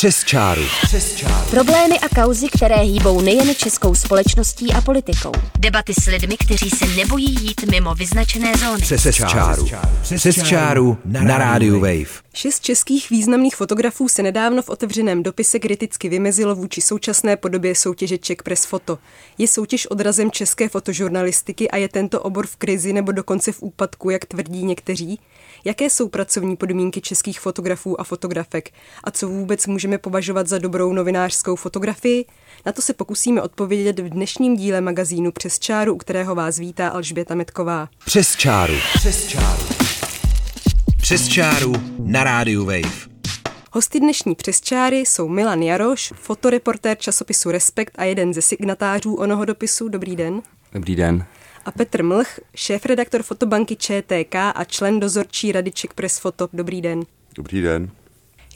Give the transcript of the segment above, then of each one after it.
Přes čáru. Přes čáru. Problémy a kauzy, které hýbou nejen českou společností a politikou. Debaty s lidmi, kteří se nebojí jít mimo vyznačené zóny. Přes, Přes čáru. Přes, Přes čáru na, na rádiu Wave. Šest českých významných fotografů se nedávno v otevřeném dopise kriticky vymezilo vůči současné podobě soutěže Czech Press Photo. Je soutěž odrazem české fotožurnalistiky a je tento obor v krizi nebo dokonce v úpadku, jak tvrdí někteří? Jaké jsou pracovní podmínky českých fotografů a fotografek a co vůbec můžeme považovat za dobrou novinářskou fotografii? Na to se pokusíme odpovědět v dnešním díle magazínu Přes čáru, u kterého vás vítá Alžběta Metková. Přes čáru. Přes čáru. Přes čáru na rádiu Wave. Hosty dnešní přesčáry jsou Milan Jaroš, fotoreportér časopisu Respekt a jeden ze signatářů onoho dopisu. Dobrý den. Dobrý den a Petr Mlch, šéf-redaktor fotobanky ČTK a člen dozorčí rady Czech Press Foto. Dobrý den. Dobrý den.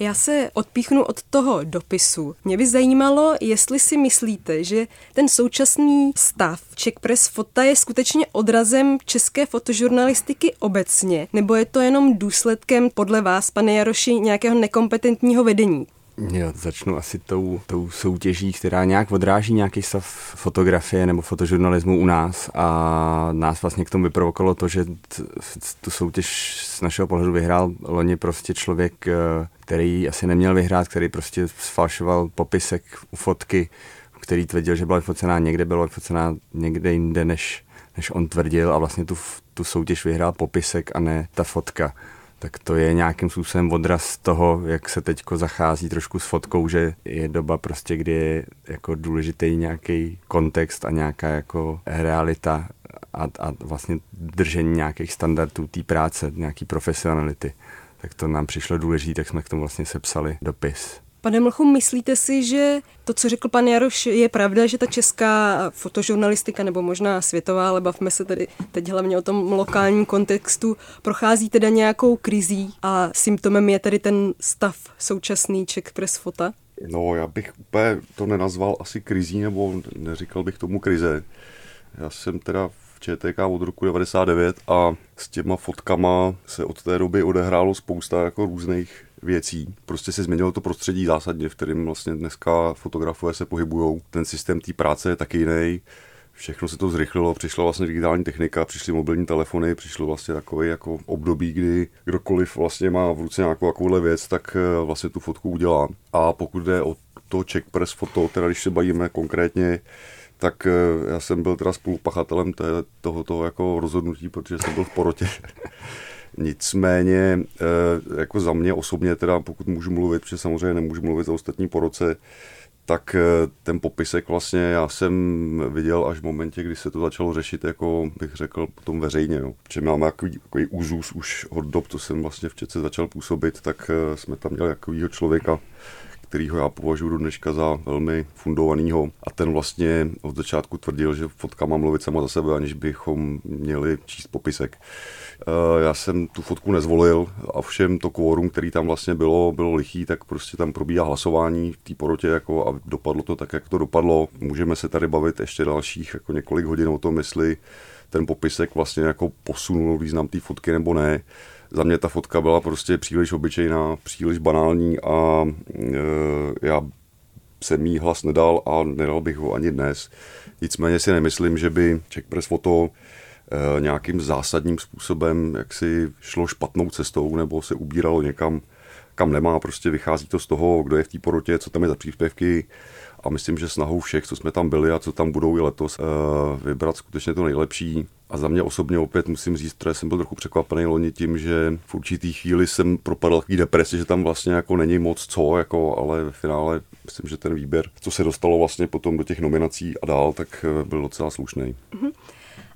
Já se odpíchnu od toho dopisu. Mě by zajímalo, jestli si myslíte, že ten současný stav Czech Press Fota je skutečně odrazem české fotožurnalistiky obecně, nebo je to jenom důsledkem podle vás, pane Jaroši, nějakého nekompetentního vedení? Jo, začnu asi tou, tou soutěží, která nějak odráží nějaký stav fotografie nebo fotožurnalismu u nás a nás vlastně k tomu vyprovokovalo to, že tu soutěž z našeho pohledu vyhrál loni prostě člověk, eh, který asi neměl vyhrát, který prostě sfalšoval popisek u fotky, který tvrdil, že byla vyfocená někde, byla vyfocená někde jinde, než, než on tvrdil a vlastně tu, tu soutěž vyhrál popisek a ne ta fotka tak to je nějakým způsobem odraz toho, jak se teďko zachází trošku s fotkou, že je doba prostě, kdy je jako důležitý nějaký kontext a nějaká jako realita a, a vlastně držení nějakých standardů té práce, nějaký profesionality. Tak to nám přišlo důležité, tak jsme k tomu vlastně sepsali dopis. Pane Mlchu, myslíte si, že to, co řekl pan Jaroš, je pravda, že ta česká fotožurnalistika, nebo možná světová, ale bavme se tedy teď hlavně o tom lokálním kontextu, prochází teda nějakou krizí a symptomem je tedy ten stav současný Czech Press Fota? No, já bych úplně to nenazval asi krizí, nebo neříkal bych tomu krize. Já jsem teda v ČTK od roku 99 a s těma fotkama se od té doby odehrálo spousta jako různých věcí. Prostě se změnilo to prostředí zásadně, v kterém vlastně dneska fotografové se pohybují. Ten systém té práce je taky jiný. Všechno se to zrychlilo, přišla vlastně digitální technika, přišly mobilní telefony, přišlo vlastně takové jako období, kdy kdokoliv vlastně má v ruce nějakou takovouhle věc, tak eh, vlastně tu fotku udělá. A pokud jde o to check press foto, teda když se bavíme konkrétně, tak eh, já jsem byl teda spolupachatelem tohoto jako rozhodnutí, protože jsem byl v porotě. Nicméně, eh, jako za mě osobně, teda pokud můžu mluvit, protože samozřejmě nemůžu mluvit za ostatní po roce, tak eh, ten popisek vlastně já jsem viděl až v momentě, kdy se to začalo řešit, jako bych řekl, potom veřejně. No. Protože máme takový, takový úzus už od dob, co jsem vlastně v Čece začal působit, tak eh, jsme tam měli takovýho člověka, kterýho já považuji do dneška za velmi fundovanýho. A ten vlastně od začátku tvrdil, že fotka má mluvit sama za sebe, aniž bychom měli číst popisek. Eh, já jsem tu fotku nezvolil a všem to kvórum, který tam vlastně bylo, bylo lichý, tak prostě tam probíhá hlasování v té porotě jako a dopadlo to tak, jak to dopadlo. Můžeme se tady bavit ještě dalších jako několik hodin o tom, jestli ten popisek vlastně jako posunul význam té fotky nebo ne. Za mě ta fotka byla prostě příliš obyčejná, příliš banální a e, já jsem jí hlas nedal a nedal bych ho ani dnes. Nicméně si nemyslím, že by Czech Press Photo Eh, nějakým zásadním způsobem jak si šlo špatnou cestou nebo se ubíralo někam, kam nemá. Prostě vychází to z toho, kdo je v té porotě, co tam je za příspěvky a myslím, že snahou všech, co jsme tam byli a co tam budou i letos, eh, vybrat skutečně to nejlepší. A za mě osobně opět musím říct, že jsem byl trochu překvapený loni tím, že v určitý chvíli jsem propadl takový depresi, že tam vlastně jako není moc co, jako, ale ve finále myslím, že ten výběr, co se dostalo vlastně potom do těch nominací a dál, tak eh, byl docela slušný. Mm-hmm.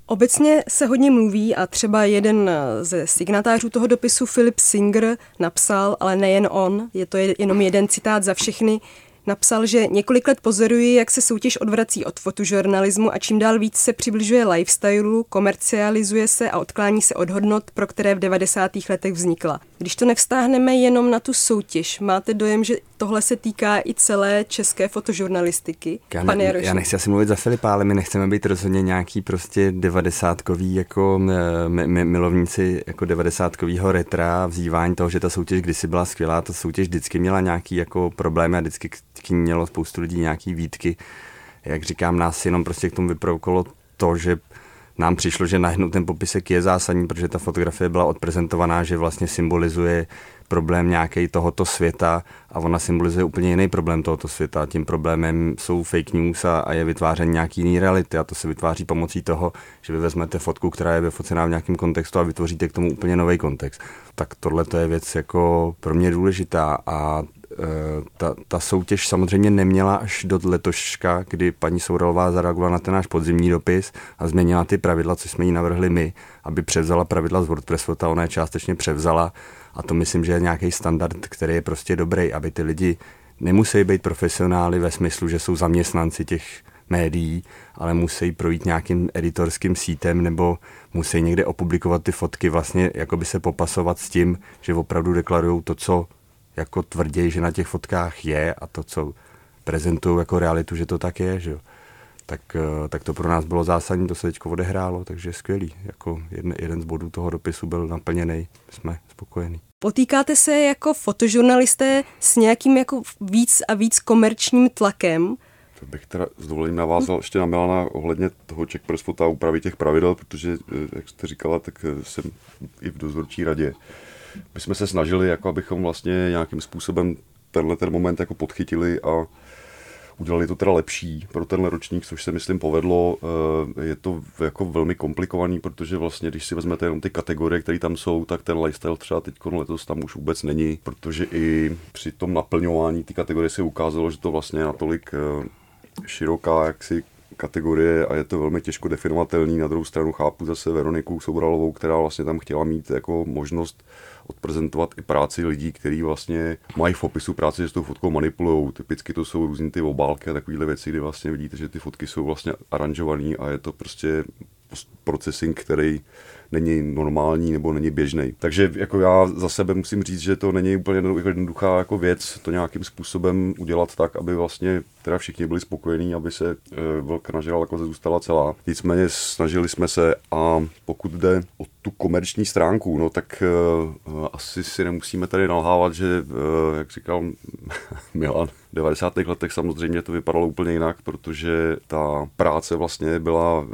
Obecně se hodně mluví a třeba jeden ze signatářů toho dopisu, Philip Singer, napsal, ale nejen on, je to jenom jeden citát za všechny, Napsal, že několik let pozoruji, jak se soutěž odvrací od fotožurnalismu a čím dál víc se přibližuje lifestylu, komercializuje se a odklání se od hodnot, pro které v 90. letech vznikla. Když to nevstáhneme jenom na tu soutěž, máte dojem, že tohle se týká i celé české fotožurnalistiky? Já, ne, já nechci asi mluvit za Filipa, ale my nechceme být rozhodně nějaký prostě devadesátkový jako m- m- milovníci jako devadesátkovýho retra, vzývání toho, že ta soutěž kdysi byla skvělá, ta soutěž vždycky měla nějaký jako problémy a vždycky ní mělo spoustu lidí nějaký výtky. Jak říkám, nás jenom prostě k tomu vyprovokolo to, že nám přišlo, že najednou ten popisek je zásadní, protože ta fotografie byla odprezentovaná, že vlastně symbolizuje problém nějaký tohoto světa a ona symbolizuje úplně jiný problém tohoto světa. Tím problémem jsou fake news a, a je vytváření nějaký jiný reality a to se vytváří pomocí toho, že vy vezmete fotku, která je vyfocená v nějakém kontextu a vytvoříte k tomu úplně nový kontext. Tak tohle to je věc jako pro mě důležitá a ta, ta soutěž samozřejmě neměla až do letoška, kdy paní Sourelová zareagovala na ten náš podzimní dopis a změnila ty pravidla, co jsme jí navrhli my, aby převzala pravidla z WordPressu, ta ona je částečně převzala. A to myslím, že je nějaký standard, který je prostě dobrý, aby ty lidi nemusí být profesionály ve smyslu, že jsou zaměstnanci těch médií, ale musí projít nějakým editorským sítem nebo musí někde opublikovat ty fotky, vlastně jako by se popasovat s tím, že opravdu deklarují to, co jako tvrdí, že na těch fotkách je a to, co prezentují jako realitu, že to tak je, že jo tak, eh, tak to pro nás bylo zásadní, to se teď odehrálo, takže skvělý. Jako jeden, jeden z bodů toho dopisu byl naplněný, jsme spokojení. Potýkáte se jako fotožurnalisté s nějakým jako víc a víc komerčním tlakem? To bych teda s dovolením navázal ještě na Milana ohledně toho Czech Press Fota úpravy těch pravidel, protože, eh, jak jste říkala, tak eh, jsem i v dozorčí radě. My jsme se snažili, jako abychom vlastně nějakým způsobem tenhle ten moment jako podchytili a udělali to teda lepší pro ten ročník, což se myslím povedlo. Eh, je to jako velmi komplikovaný, protože vlastně, když si vezmete jenom ty kategorie, které tam jsou, tak ten lifestyle třeba teď letos tam už vůbec není, protože i při tom naplňování ty kategorie se ukázalo, že to vlastně je natolik eh, široká jaksi kategorie a je to velmi těžko definovatelný. Na druhou stranu chápu zase Veroniku Sobralovou, která vlastně tam chtěla mít jako možnost odprezentovat i práci lidí, kteří vlastně mají v popisu práce, že s tou fotkou manipulují. Typicky to jsou různé ty obálky a takovéhle věci, kdy vlastně vidíte, že ty fotky jsou vlastně aranžované a je to prostě procesing, který není normální nebo není běžný. Takže jako já za sebe musím říct, že to není úplně jednoduchá jako věc to nějakým způsobem udělat tak, aby vlastně teda všichni byli spokojení, aby se e, velká nažral jako zůstala celá. Nicméně snažili jsme se a pokud jde o tu komerční stránku, no tak e, asi si nemusíme tady nalhávat, že e, jak říkal Milan, 90. letech samozřejmě to vypadalo úplně jinak, protože ta práce vlastně byla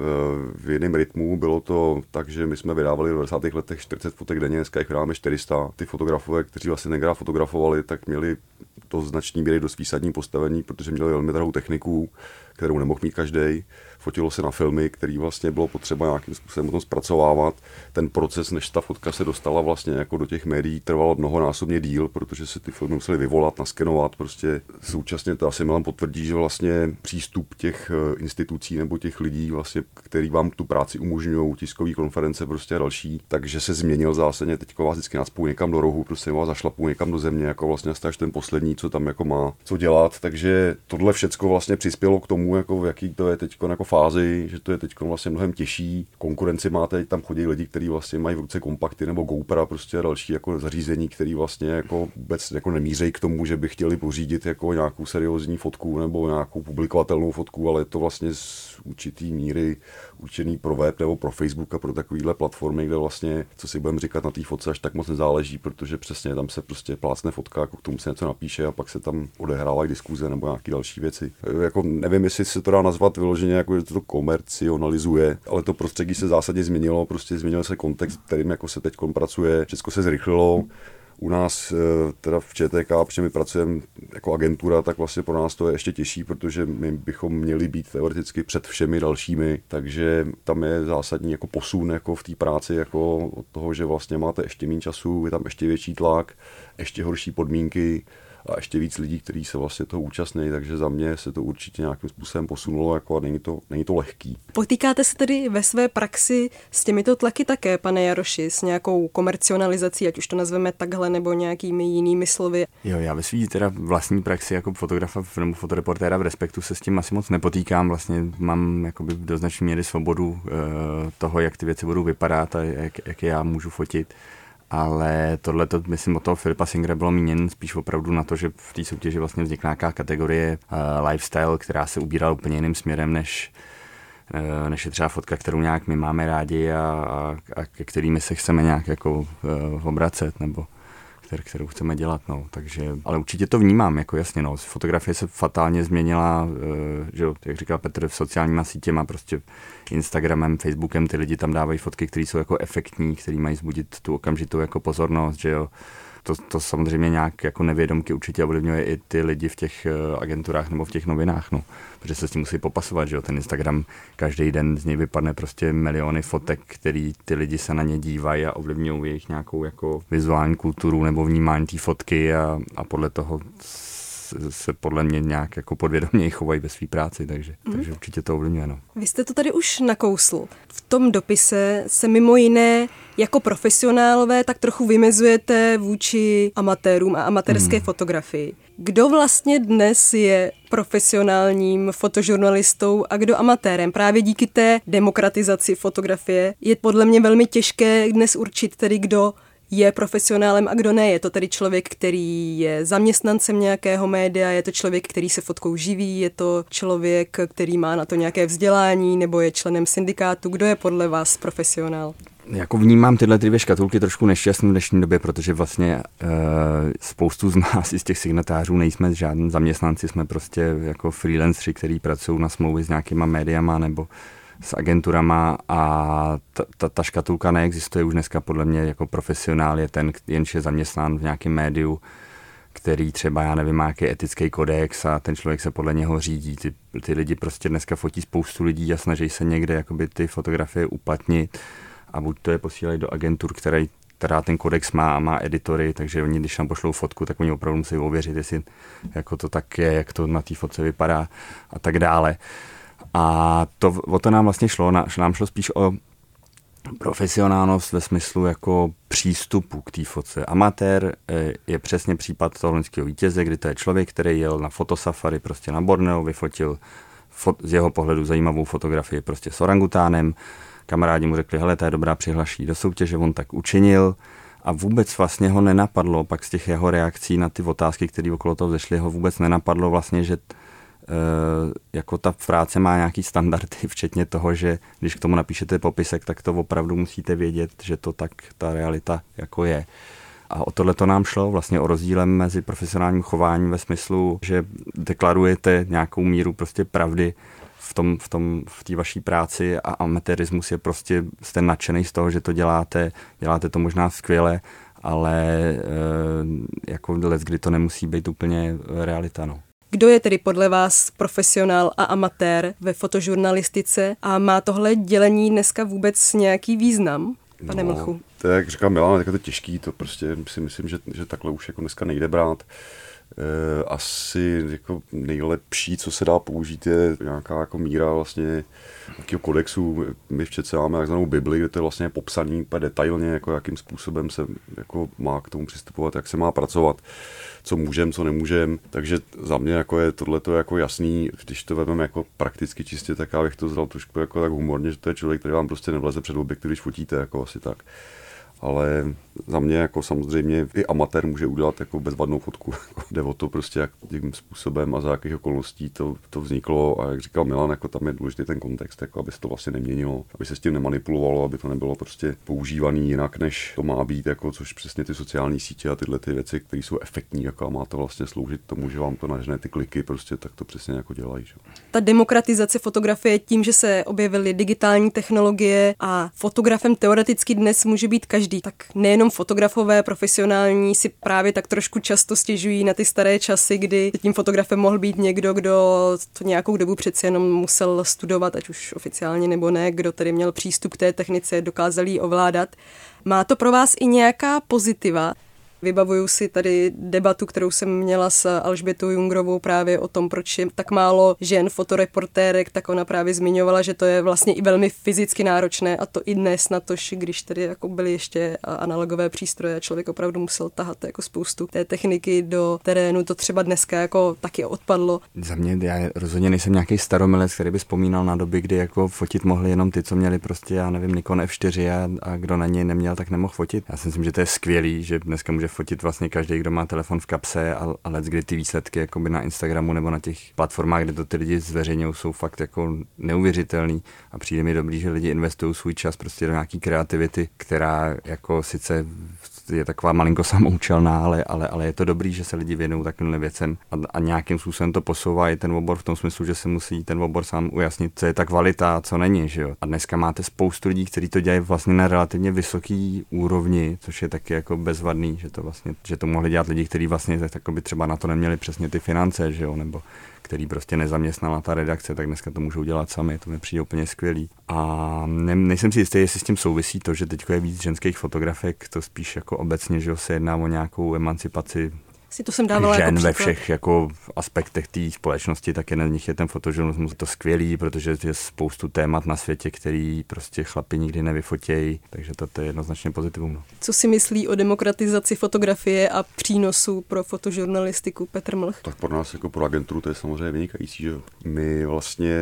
v jiném rytmu. Bylo to tak, že my jsme vydávali v 90. letech 40 fotek denně, dneska jich vydáváme 400. Ty fotografové, kteří vlastně tenkrát fotografovali, tak měli to značný míry dost výsadní postavení, protože měli velmi drahou techniku, kterou nemohl mít každý fotilo se na filmy, který vlastně bylo potřeba nějakým způsobem tom zpracovávat. Ten proces, než ta fotka se dostala vlastně jako do těch médií, trval mnohonásobně díl, protože se ty filmy museli vyvolat, naskenovat. Prostě současně to asi Milan potvrdí, že vlastně přístup těch eh, institucí nebo těch lidí, vlastně, který vám tu práci umožňují, tiskové konference prostě a další, takže se změnil zásadně. Teď vás vždycky naspou někam do rohu, prostě vás zašlapou někam do země, jako vlastně až ten poslední, co tam jako má co dělat. Takže tohle všecko vlastně přispělo k tomu, jako v jaký to je teď jako fázi, že to je teď vlastně mnohem těžší. Konkurenci máte, tam chodí lidi, kteří vlastně mají v ruce kompakty nebo GoPro prostě další jako zařízení, který vlastně jako vůbec jako nemířejí k tomu, že by chtěli pořídit jako nějakou seriózní fotku nebo nějakou publikovatelnou fotku, ale je to vlastně z určitý míry určený pro web nebo pro Facebook a pro takovéhle platformy, kde vlastně, co si budeme říkat na té fotce, až tak moc nezáleží, protože přesně tam se prostě plácne fotka, jako k tomu se něco napíše a pak se tam odehrává diskuze nebo nějaké další věci. Jako nevím, jestli se to dá nazvat vyloženě jako, že to komercionalizuje, ale to prostředí se zásadně změnilo, prostě změnil se kontext, kterým jako se teď pracuje, všechno se zrychlilo, u nás eh, teda v ČTK, protože my pracujeme jako agentura, tak vlastně pro nás to je ještě těžší, protože my bychom měli být teoreticky před všemi dalšími, takže tam je zásadní jako posun jako v té práci, jako od toho, že vlastně máte ještě méně času, je tam ještě větší tlak, ještě horší podmínky, a ještě víc lidí, kteří se vlastně toho účastní, takže za mě se to určitě nějakým způsobem posunulo jako a není to, není to lehký. Potýkáte se tedy ve své praxi s těmito tlaky také, pane Jaroši, s nějakou komercionalizací, ať už to nazveme takhle nebo nějakými jinými slovy? Jo, já ve svý teda vlastní praxi jako fotografa nebo fotoreportéra v Respektu se s tím asi moc nepotýkám. Vlastně mám jakoby do značné míry svobodu e, toho, jak ty věci budou vypadat a jak, jak já můžu fotit ale tohle to, myslím, od toho Filipa Singera bylo míněn spíš opravdu na to, že v té soutěži vlastně vznikla nějaká kategorie uh, lifestyle, která se ubírala úplně jiným směrem, než, uh, než je třeba fotka, kterou nějak my máme rádi a, a, a ke kterými se chceme nějak jako uh, obracet, nebo který, kterou chceme dělat, no. Takže, ale určitě to vnímám, jako jasně, no. Fotografie se fatálně změnila, že, jak říkal Petr, v sociálníma sítěma, prostě Instagramem, Facebookem, ty lidi tam dávají fotky, které jsou jako efektní, které mají zbudit tu okamžitou jako pozornost, že jo to, to samozřejmě nějak jako nevědomky určitě ovlivňuje i ty lidi v těch uh, agenturách nebo v těch novinách, no. Protože se s tím musí popasovat, že jo, ten Instagram, každý den z něj vypadne prostě miliony fotek, který ty lidi se na ně dívají a ovlivňují jejich nějakou jako vizuální kulturu nebo vnímání té fotky a, a podle toho se podle mě nějak jako podvědomě chovají ve své práci, takže, mm. takže určitě to ovlivňuje. No. Vy jste to tady už nakousl. V tom dopise se mimo jiné jako profesionálové tak trochu vymezujete vůči amatérům a amatérské mm. fotografii. Kdo vlastně dnes je profesionálním fotožurnalistou a kdo amatérem? Právě díky té demokratizaci fotografie je podle mě velmi těžké dnes určit tedy, kdo je profesionálem a kdo ne. Je to tedy člověk, který je zaměstnancem nějakého média, je to člověk, který se fotkou živí, je to člověk, který má na to nějaké vzdělání nebo je členem syndikátu. Kdo je podle vás profesionál? Jako vnímám tyhle dvě škatulky trošku nešťastné v dnešní době, protože vlastně e, spoustu z nás z těch signatářů nejsme žádní zaměstnanci, jsme prostě jako freelanceri, kteří pracují na smlouvy s nějakýma médiama nebo s agenturama a ta, ta, ta škatulka neexistuje už dneska podle mě jako profesionál je ten, jenž je zaměstnán v nějakém médiu, který třeba, já nevím, má nějaký etický kodex a ten člověk se podle něho řídí. Ty, ty lidi prostě dneska fotí spoustu lidí a snaží se někde jakoby ty fotografie uplatnit a buď to je posílají do agentur, které, která ten kodex má a má editory, takže oni, když tam pošlou fotku, tak oni opravdu musí ověřit, jestli jako to tak je, jak to na té fotce vypadá a tak dále. A to, o to nám vlastně šlo, nám šlo spíš o profesionálnost ve smyslu jako přístupu k té fotce. Amatér eh, je přesně případ toho loňského vítěze, kdy to je člověk, který jel na fotosafari prostě na Borneo, vyfotil fot, z jeho pohledu zajímavou fotografii prostě s orangutánem. Kamarádi mu řekli, hele, to je dobrá přihlaší do soutěže, on tak učinil a vůbec vlastně ho nenapadlo, pak z těch jeho reakcí na ty otázky, které okolo toho zešly, ho vůbec nenapadlo vlastně, že Eh, jako ta práce má nějaký standardy, včetně toho, že když k tomu napíšete popisek, tak to opravdu musíte vědět, že to tak ta realita jako je. A o tohle to nám šlo, vlastně o rozdílem mezi profesionálním chováním ve smyslu, že deklarujete nějakou míru prostě pravdy v tom, v tom, v vaší práci a amatérismus je prostě, jste nadšený z toho, že to děláte, děláte to možná skvěle, ale e, jako let, kdy to nemusí být úplně realita, no. Kdo je tedy podle vás profesionál a amatér ve fotožurnalistice a má tohle dělení dneska vůbec nějaký význam, pane no, Mlchu? To je, jak říkám Milan, tak je to těžký, to prostě si myslím, že, že takhle už jako dneska nejde brát. E, asi jako nejlepší, co se dá použít, je nějaká jako míra vlastně nějakého kodexu. My v Čece máme takzvanou Bibli, kde to je vlastně popsaný detailně, jako jakým způsobem se jako má k tomu přistupovat, jak se má pracovat co můžem, co nemůžem. Takže za mě jako je tohle jako jasný, když to vezmeme jako prakticky čistě, tak já bych to vzal trošku jako tak humorně, že to je člověk, který vám prostě nevleze před objektiv, když fotíte, jako asi tak ale za mě jako samozřejmě i amatér může udělat jako bezvadnou fotku. Jde o to prostě, jakým způsobem a za jakých okolností to, to vzniklo a jak říkal Milan, jako tam je důležitý ten kontext, jako aby se to vlastně neměnilo, aby se s tím nemanipulovalo, aby to nebylo prostě používané jinak, než to má být, jako což přesně ty sociální sítě a tyhle ty věci, které jsou efektní, jako a má to vlastně sloužit tomu, že vám to nažene ty kliky, prostě tak to přesně jako dělají. Že? Ta demokratizace fotografie tím, že se objevily digitální technologie a fotografem teoreticky dnes může být každý každý, tak nejenom fotografové profesionální si právě tak trošku často stěžují na ty staré časy, kdy tím fotografem mohl být někdo, kdo to nějakou dobu přeci jenom musel studovat, ať už oficiálně nebo ne, kdo tedy měl přístup k té technice, dokázal ji ovládat. Má to pro vás i nějaká pozitiva? Vybavuju si tady debatu, kterou jsem měla s Alžbětou Jungrovou právě o tom, proč je tak málo žen fotoreportérek, tak ona právě zmiňovala, že to je vlastně i velmi fyzicky náročné a to i dnes na to, když tady jako byly ještě analogové přístroje a člověk opravdu musel tahat jako spoustu té techniky do terénu, to třeba dneska jako taky odpadlo. Za mě já rozhodně nejsem nějaký staromilec, který by vzpomínal na doby, kdy jako fotit mohli jenom ty, co měli prostě, já nevím, Nikon F4 a, a kdo na něj neměl, tak nemohl fotit. Já si myslím, že to je skvělý, že dneska může fotit vlastně každý, kdo má telefon v kapse a, a let, kdy ty výsledky jakoby na Instagramu nebo na těch platformách, kde to ty lidi zveřejňují, jsou fakt jako neuvěřitelný. A přijde mi dobrý, že lidi investují svůj čas prostě do nějaký kreativity, která jako sice je taková malinko samoučelná, ale, ale, ale je to dobrý, že se lidi věnují takovým věcem a, a nějakým způsobem to posouvá i ten obor v tom smyslu, že se musí ten obor sám ujasnit, co je ta kvalita a co není. Že jo? A dneska máte spoustu lidí, kteří to dělají vlastně na relativně vysoký úrovni, což je taky jako bezvadný, že to vlastně, že to mohli dělat lidi, kteří vlastně tak, by třeba na to neměli přesně ty finance, že jo? nebo který prostě nezaměstnala ta redakce, tak dneska to můžou dělat sami, to mi přijde úplně skvělý. A ne, nejsem si jistý, jestli s tím souvisí to, že teď je víc ženských fotografek, to spíš jako obecně, že se jedná o nějakou emancipaci si to jsem dávala žen jako ve všech jako aspektech té společnosti, tak je na nich je ten fotožurnalismus to skvělý, protože je spoustu témat na světě, který prostě chlapi nikdy nevyfotějí, takže to, to je jednoznačně pozitivum. No. Co si myslí o demokratizaci fotografie a přínosu pro fotožurnalistiku Petr Mlch? Tak pro nás jako pro agenturu to je samozřejmě vynikající, že my vlastně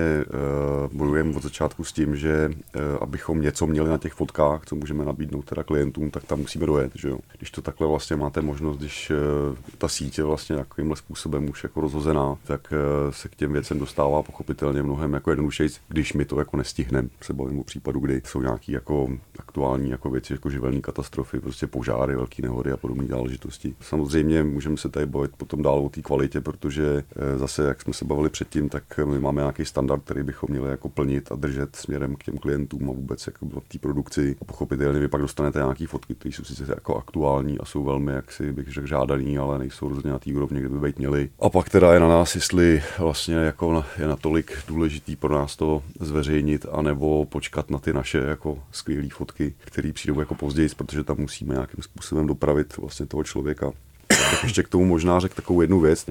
uh, bojujeme od začátku s tím, že uh, abychom něco měli na těch fotkách, co můžeme nabídnout teda klientům, tak tam musíme dojet, že jo. Když to takhle vlastně máte možnost, když uh, ta síť je vlastně takovýmhle způsobem už jako rozhozená, tak eh, se k těm věcem dostává pochopitelně mnohem jako jednodušeji, když my to jako nestihneme. Se bavím o případu, kdy jsou nějaký jako aktuální jako věci, jako živelní katastrofy, prostě požáry, velké nehody a podobné záležitosti. Samozřejmě můžeme se tady bavit potom dál o té kvalitě, protože eh, zase, jak jsme se bavili předtím, tak my máme nějaký standard, který bychom měli jako plnit a držet směrem k těm klientům a vůbec jako v té produkci. A pochopitelně vy pak dostanete nějaké fotky, které jsou sice jako aktuální a jsou velmi, jak si bych řekl, žádaný, ale nejsou rozhodně na té úrovni, kde by být měli. A pak teda je na nás, jestli vlastně jako je natolik důležitý pro nás to zveřejnit, anebo počkat na ty naše jako skvělé fotky, které přijdou jako později, protože tam musíme nějakým způsobem dopravit vlastně toho člověka. Tak ještě k tomu možná řekl takovou jednu věc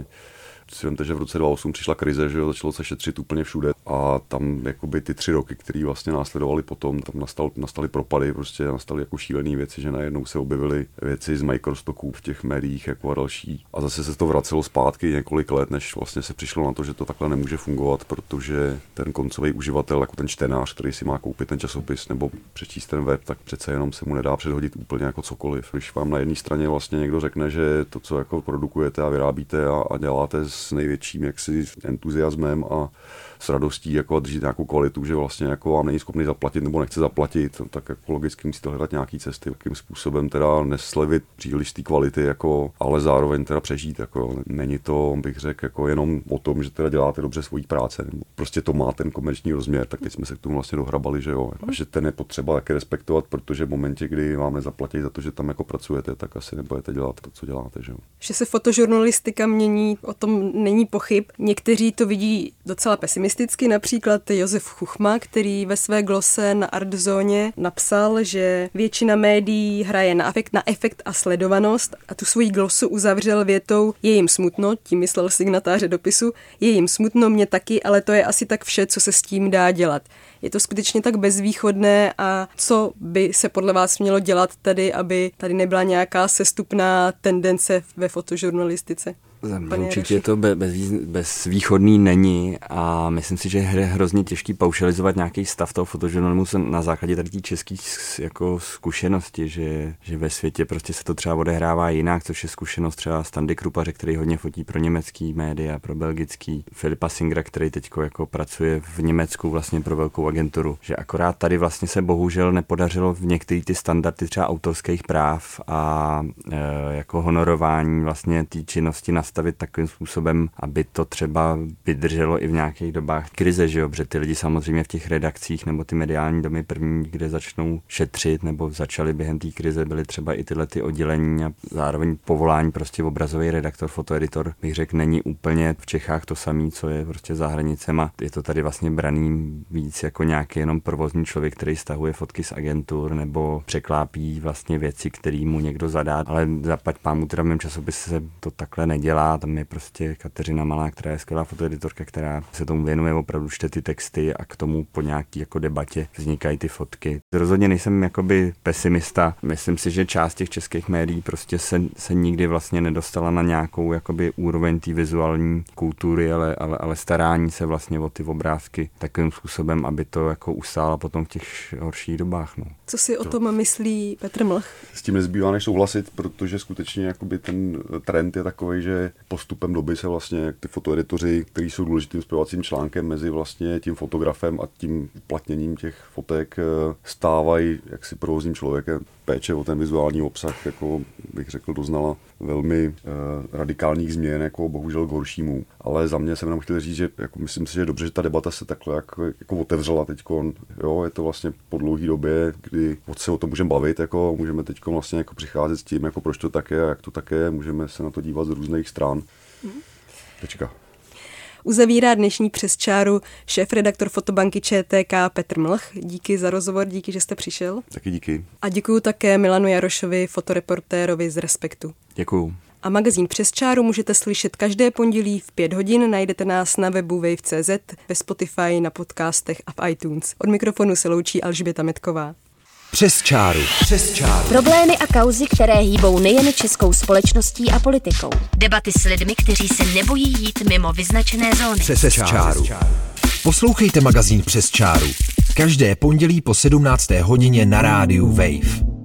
si vemte, že v roce 2008 přišla krize, že jo, začalo se šetřit úplně všude a tam jakoby ty tři roky, které vlastně následovaly potom, tam nastal, nastaly propady, prostě nastaly jako šílené věci, že najednou se objevily věci z Microstocků v těch médiích jako a další. A zase se to vracelo zpátky několik let, než vlastně se přišlo na to, že to takhle nemůže fungovat, protože ten koncový uživatel, jako ten čtenář, který si má koupit ten časopis nebo přečíst ten web, tak přece jenom se mu nedá předhodit úplně jako cokoliv. Když vám na jedné straně vlastně někdo řekne, že to, co jako produkujete a vyrábíte a, a děláte s největším jaksi entuziasmem a s radostí jako držet nějakou kvalitu, že vlastně jako vám není schopný zaplatit nebo nechce zaplatit, tak jako logicky musíte hledat nějaký cesty, jakým způsobem teda neslevit příliš té kvality, jako, ale zároveň teda přežít. Jako, není to, bych řekl, jako jenom o tom, že teda děláte dobře svoji práce. Nebo prostě to má ten komerční rozměr, tak teď jsme se k tomu vlastně dohrabali, že jo. A že ten je potřeba také respektovat, protože v momentě, kdy máme zaplatit za to, že tam jako pracujete, tak asi nebudete dělat to, co děláte, že jo. Že se fotožurnalistika mění, o tom není pochyb. Někteří to vidí docela pesimisticky, například Josef Chuchma, který ve své glose na Artzóně napsal, že většina médií hraje na efekt, na efekt a sledovanost a tu svoji glosu uzavřel větou je jim smutno, tím myslel signatáře dopisu, je jim smutno, mě taky, ale to je asi tak vše, co se s tím dá dělat. Je to skutečně tak bezvýchodné a co by se podle vás mělo dělat tady, aby tady nebyla nějaká sestupná tendence ve fotožurnalistice? Určitě to bez, bezvýchodný není a myslím si, že je hrozně těžký paušalizovat nějaký stav toho fotožurnalismu na základě tady české jako zkušenosti, že, že ve světě prostě se to třeba odehrává jinak, což je zkušenost třeba Standy Krupaře, který hodně fotí pro německý média, pro belgický, Filipa Singra, který teď jako pracuje v Německu vlastně pro velkou agenturu, že akorát tady vlastně se bohužel nepodařilo v některé ty standardy třeba autorských práv a e, jako honorování vlastně té činnosti na nastavit takovým způsobem, aby to třeba vydrželo i v nějakých dobách krize, že jo? Protože ty lidi samozřejmě v těch redakcích nebo ty mediální domy první, kde začnou šetřit nebo začaly během té krize, byly třeba i tyhle ty oddělení a zároveň povolání prostě obrazový redaktor, fotoeditor, bych řekl, není úplně v Čechách to samé, co je prostě za hranicema. Je to tady vlastně braný víc jako nějaký jenom provozní člověk, který stahuje fotky z agentur nebo překlápí vlastně věci, které mu někdo zadá, ale zapať pámu teda v mém časopise se to takhle nedělá, tam je prostě Kateřina Malá, která je skvělá fotoeditorka, která se tomu věnuje, opravdu čte ty texty a k tomu po nějaký jako debatě vznikají ty fotky. Rozhodně nejsem jakoby pesimista, myslím si, že část těch českých médií prostě se, se nikdy vlastně nedostala na nějakou jakoby úroveň té vizuální kultury, ale, ale, ale starání se vlastně o ty obrázky takovým způsobem, aby to jako ustála potom v těch horších dobách. No. Co si o tom myslí Petr Mlch? S tím nezbývá než souhlasit, protože skutečně jakoby ten trend je takový, že postupem doby se vlastně ty fotoeditoři, kteří jsou důležitým spojovacím článkem mezi vlastně tím fotografem a tím uplatněním těch fotek, eh, stávají jaksi provozním člověkem péče o ten vizuální obsah, jako bych řekl, doznala velmi uh, radikálních změn, jako bohužel k horšímu. Ale za mě jsem jenom chtěl říct, že jako myslím si, že je dobře, že ta debata se takhle jako, jako otevřela teď. Jo, je to vlastně po dlouhé době, kdy se o tom můžeme bavit, jako můžeme teď vlastně jako přicházet s tím, jako proč to tak je a jak to tak je, můžeme se na to dívat z různých stran. Mm. Tečka. Uzavírá dnešní přes čáru šéf-redaktor fotobanky ČTK Petr Mlch. Díky za rozhovor, díky, že jste přišel. Taky díky. A děkuji také Milanu Jarošovi, fotoreportérovi z Respektu. Děkuju. A magazín Přes čáru můžete slyšet každé pondělí v pět hodin. Najdete nás na webu wave.cz, ve Spotify, na podcastech a v iTunes. Od mikrofonu se loučí Alžběta Metková. Přes čáru. Přes čáru. Problémy a kauzy, které hýbou nejen českou společností a politikou. Debaty s lidmi, kteří se nebojí jít mimo vyznačené zóny. Přes, Přes čáru. Poslouchejte magazín Přes čáru. Každé pondělí po 17. hodině na rádiu Wave.